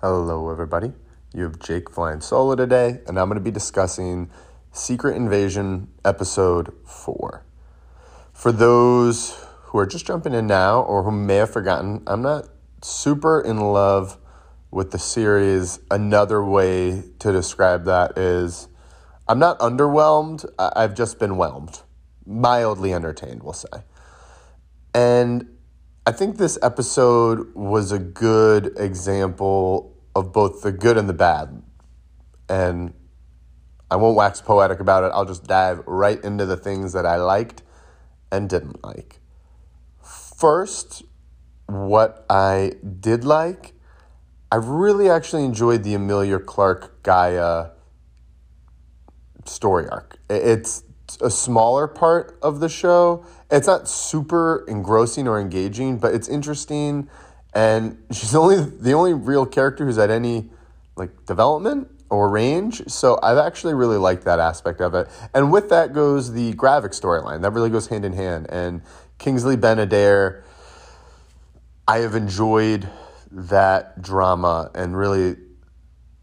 Hello, everybody. You have Jake flying solo today, and I'm going to be discussing Secret Invasion Episode 4. For those who are just jumping in now or who may have forgotten, I'm not super in love with the series. Another way to describe that is I'm not underwhelmed, I've just been whelmed. Mildly entertained, we'll say. And I think this episode was a good example of both the good and the bad. And I won't wax poetic about it. I'll just dive right into the things that I liked and didn't like. First, what I did like, I really actually enjoyed the Emilia Clarke G'iah story arc. It's a smaller part of the show. It's not super engrossing or engaging, but it's interesting. And she's only the only real character who's had any like development or range. So I've actually really liked that aspect of it. And with that goes the Gravik storyline. That really goes hand in hand. And Kingsley Ben-Adir, I have enjoyed that drama and really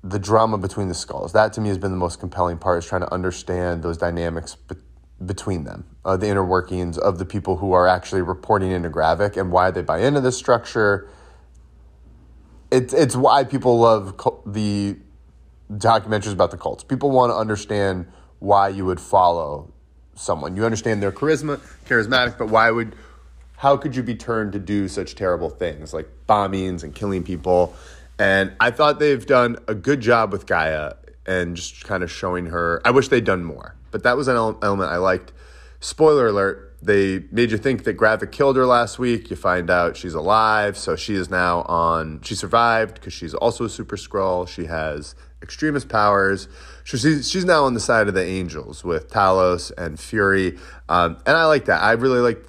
the drama between the Skrulls. That to me has been the most compelling part is trying to understand those dynamics between them, uh, the inner workings of the people who are actually reporting into Gravik and why they buy into this structure. It's it's why people love the documentaries about the cults. People want to understand why you would follow someone. You understand their charisma, charismatic, but why would how could you be turned to do such terrible things like bombings and killing people? And I thought they've done a good job with G'iah and just kind of showing her. I wish they'd done more, but that was an element I liked. Spoiler alert, they made you think that Gravik killed her last week. You find out she's alive, so she is now on. She survived because she's also a super Skrull. She has Extremis powers. So she's, she's now on the side of the angels with Talos and Fury. Um, and I like that. I really like.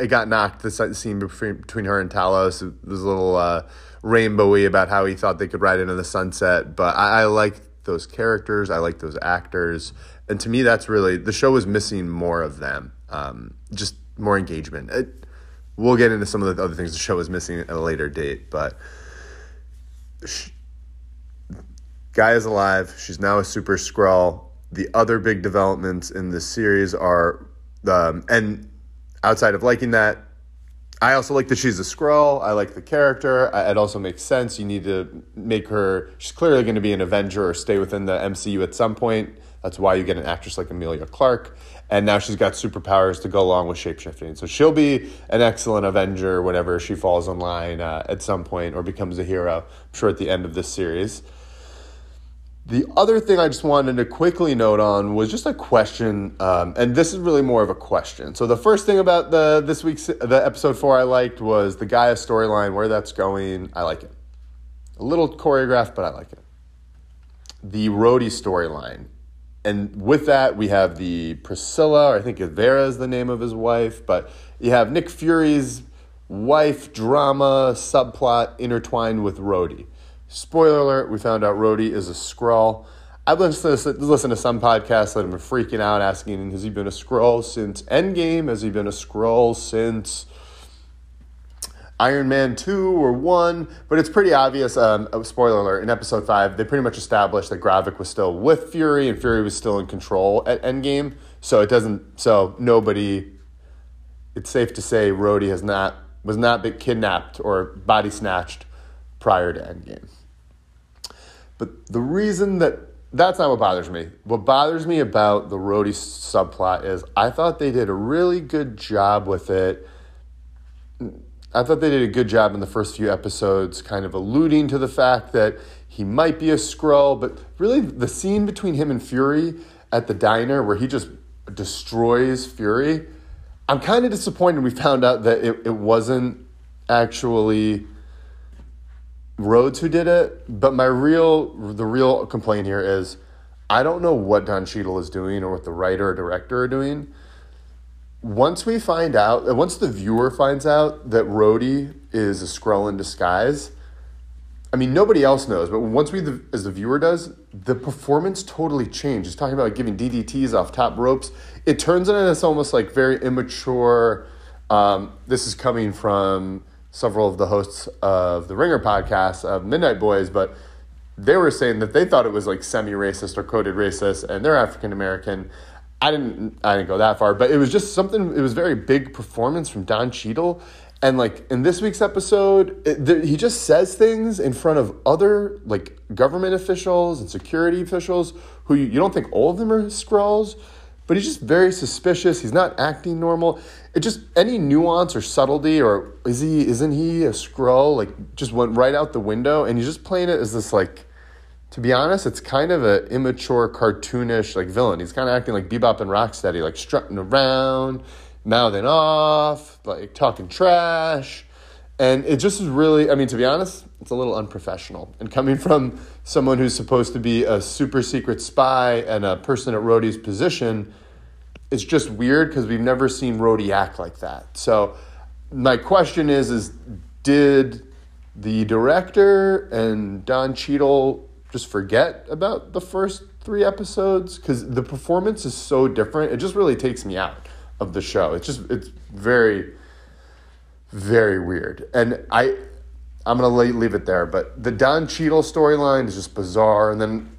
It got knocked, the scene between, between her and Talos. It was a little. Uh, rainbowy about how he thought they could ride into the sunset. But I, I like those characters. I like those actors. And to me, that's really the show was missing more of them. Um, just more engagement. It, we'll get into some of the other things the show was missing at a later date, but. She, G'iah is alive. She's now a super Skrull. The other big developments in the series are, um, and outside of liking that, I also like that she's a Skrull. I like the character. It also makes sense. You need to make her. She's clearly going to be an Avenger or stay within the MCU at some point. That's why you get an actress like Emilia Clarke. And now she's got superpowers to go along with shapeshifting. So she'll be an excellent Avenger whenever she falls in line uh, at some point or becomes a hero. I'm sure at the end of this series. The other thing I just wanted to quickly note on was just a question, um, and this is really more of a question. So the first thing about the this week's the episode four I liked was the G'iah storyline, where that's going. I like it. A little choreographed, but I like it. The Rhodey storyline, and with that we have the Priscilla, or I think Vera is the name of his wife, but you have Nick Fury's wife drama subplot intertwined with Rhodey. Spoiler alert, we found out Rhodey is a Skrull. I've listened to, listened to some podcasts that have been freaking out, asking, has he been a Skrull since Endgame? Has he been a Skrull since Iron Man 2 or 1? But it's pretty obvious, um, oh, spoiler alert, in episode 5, they pretty much established that Gravik was still with Fury and Fury was still in control at Endgame. So it doesn't, so nobody, it's safe to say Rhodey has not, was not been kidnapped or body snatched prior to Endgame. But the reason that that's not what bothers me. What bothers me about the Rhodey subplot is I thought they did a really good job with it. I thought they did a good job in the first few episodes, kind of alluding to the fact that he might be a Skrull, but really the scene between him and Fury at the diner where he just destroys Fury, I'm kind of disappointed we found out that it, it wasn't actually Rhodes who did it, but my real the real complaint here is I don't know what Don Cheadle is doing or what the writer or director are doing. Once we find out, once the viewer finds out that Rhodey is a Skrull in disguise, I mean nobody else knows, but once we, as the viewer does, the performance totally changes. Talking about giving DDTs off top ropes. It turns into this almost like very immature. Um, this is coming from several of the hosts of the Ringer podcast of Midnight Boys, but they were saying that they thought it was like semi-racist or coded racist, and they're African American. I didn't I didn't go that far, but it was just something. It was very big performance from Don Cheadle, and like in this week's episode, it, the, he just says things in front of other like government officials and security officials who you, you don't think all of them are Skrulls, but he's just very suspicious. He's not acting normal. It just any nuance or subtlety or is he isn't he a Skrull like just went right out the window, and he's just playing it as this like. To be honest, it's kind of an immature, cartoonish like villain. He's kind of acting like Bebop and Rocksteady, like strutting around, mouthing off, like talking trash. And it just is really, I mean, to be honest, it's a little unprofessional. And coming from someone who's supposed to be a super secret spy and a person at Rhodey's position, it's just weird because we've never seen Rhodey act like that. So my question is, is did the director and Don Cheadle just forget about the first three episodes? Because the performance is so different. It just really takes me out of the show. It's just, it's very, very weird. And I, I'm gonna leave it there. But the Don Cheadle storyline is just bizarre. And then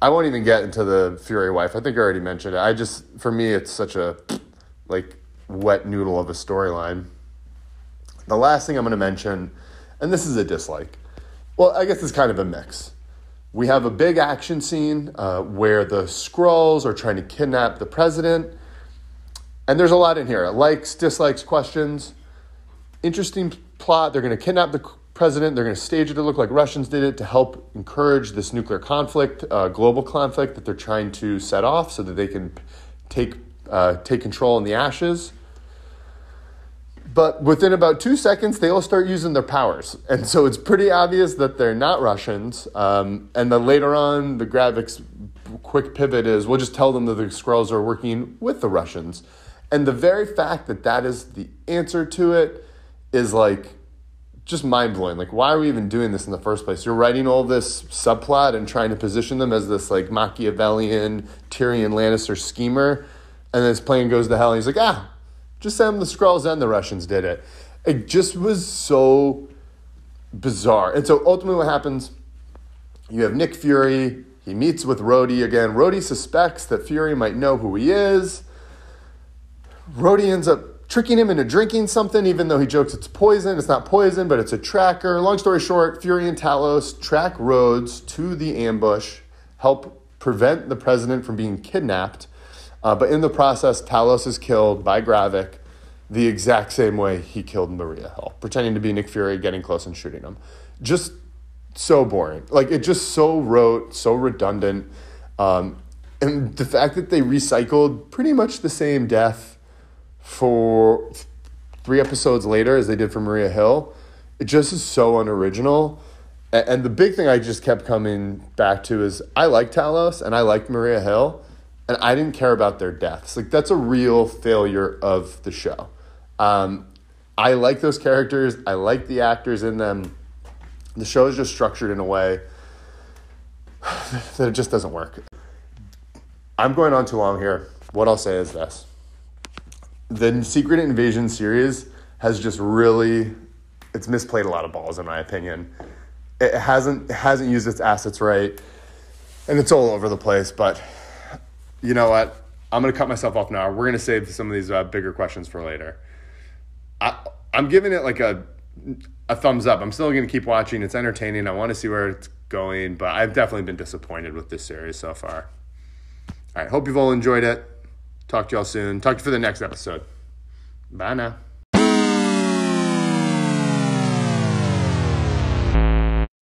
I won't even get into the Fury wife. I think I already mentioned it. I just, for me, it's such a like wet noodle of a storyline. The last thing I'm gonna mention, and this is a dislike. Well, I guess it's kind of a mix. We have a big action scene uh, where the Skrulls are trying to kidnap the president. And there's a lot in here likes, dislikes, questions. Interesting plot. They're going to kidnap the president. They're going to stage it to look like Russians did it to help encourage this nuclear conflict, uh, global conflict that they're trying to set off so that they can take, uh, take control in the ashes. But within about two seconds, they all start using their powers. And so it's pretty obvious that they're not Russians. Um, and then later on, the Gravik's quick pivot is we'll just tell them that the Skrulls are working with the Russians. And the very fact that that is the answer to it is like just mind blowing. Like, why are we even doing this in the first place? You're writing all this subplot and trying to position them as this like Machiavellian Tyrion Lannister schemer. And then his plan goes to hell. And he's like, ah, just send the Skrulls and the Russians did it. It just was so bizarre. And so ultimately, what happens? You have Nick Fury. He meets with Rhodey again. Rhodey suspects that Fury might know who he is. Rhodey ends up tricking him into drinking something, even though he jokes it's poison. It's not poison, but it's a tracker. Long story short, Fury and Talos track Rhodes to the ambush, help prevent the president from being kidnapped uh, but in the process, Talos is killed by Gravik the exact same way he killed Maria Hill, pretending to be Nick Fury, getting close and shooting him. Just so boring. Like it just so rote, so redundant. Um, and the fact that they recycled pretty much the same death for three episodes later as they did for Maria Hill, it just is so unoriginal. And the big thing I just kept coming back to is I like Talos and I like Maria Hill and I didn't care about their deaths. Like that's a real failure of the show. Um, I like those characters. I like the actors in them. The show is just structured in a way that it just doesn't work. I'm going on too long here. What I'll say is this: the Secret Invasion series has just really it's misplayed a lot of balls in my opinion. It hasn't it hasn't used its assets right, and it's all over the place. But you know what? I'm going to cut myself off now. We're going to save some of these uh, bigger questions for later. I, I'm giving it like a a thumbs up. I'm still going to keep watching. It's entertaining. I want to see where it's going, but I've definitely been disappointed with this series so far. All right. Hope you've all enjoyed it. Talk to y'all soon. Talk to you for the next episode. Bye now.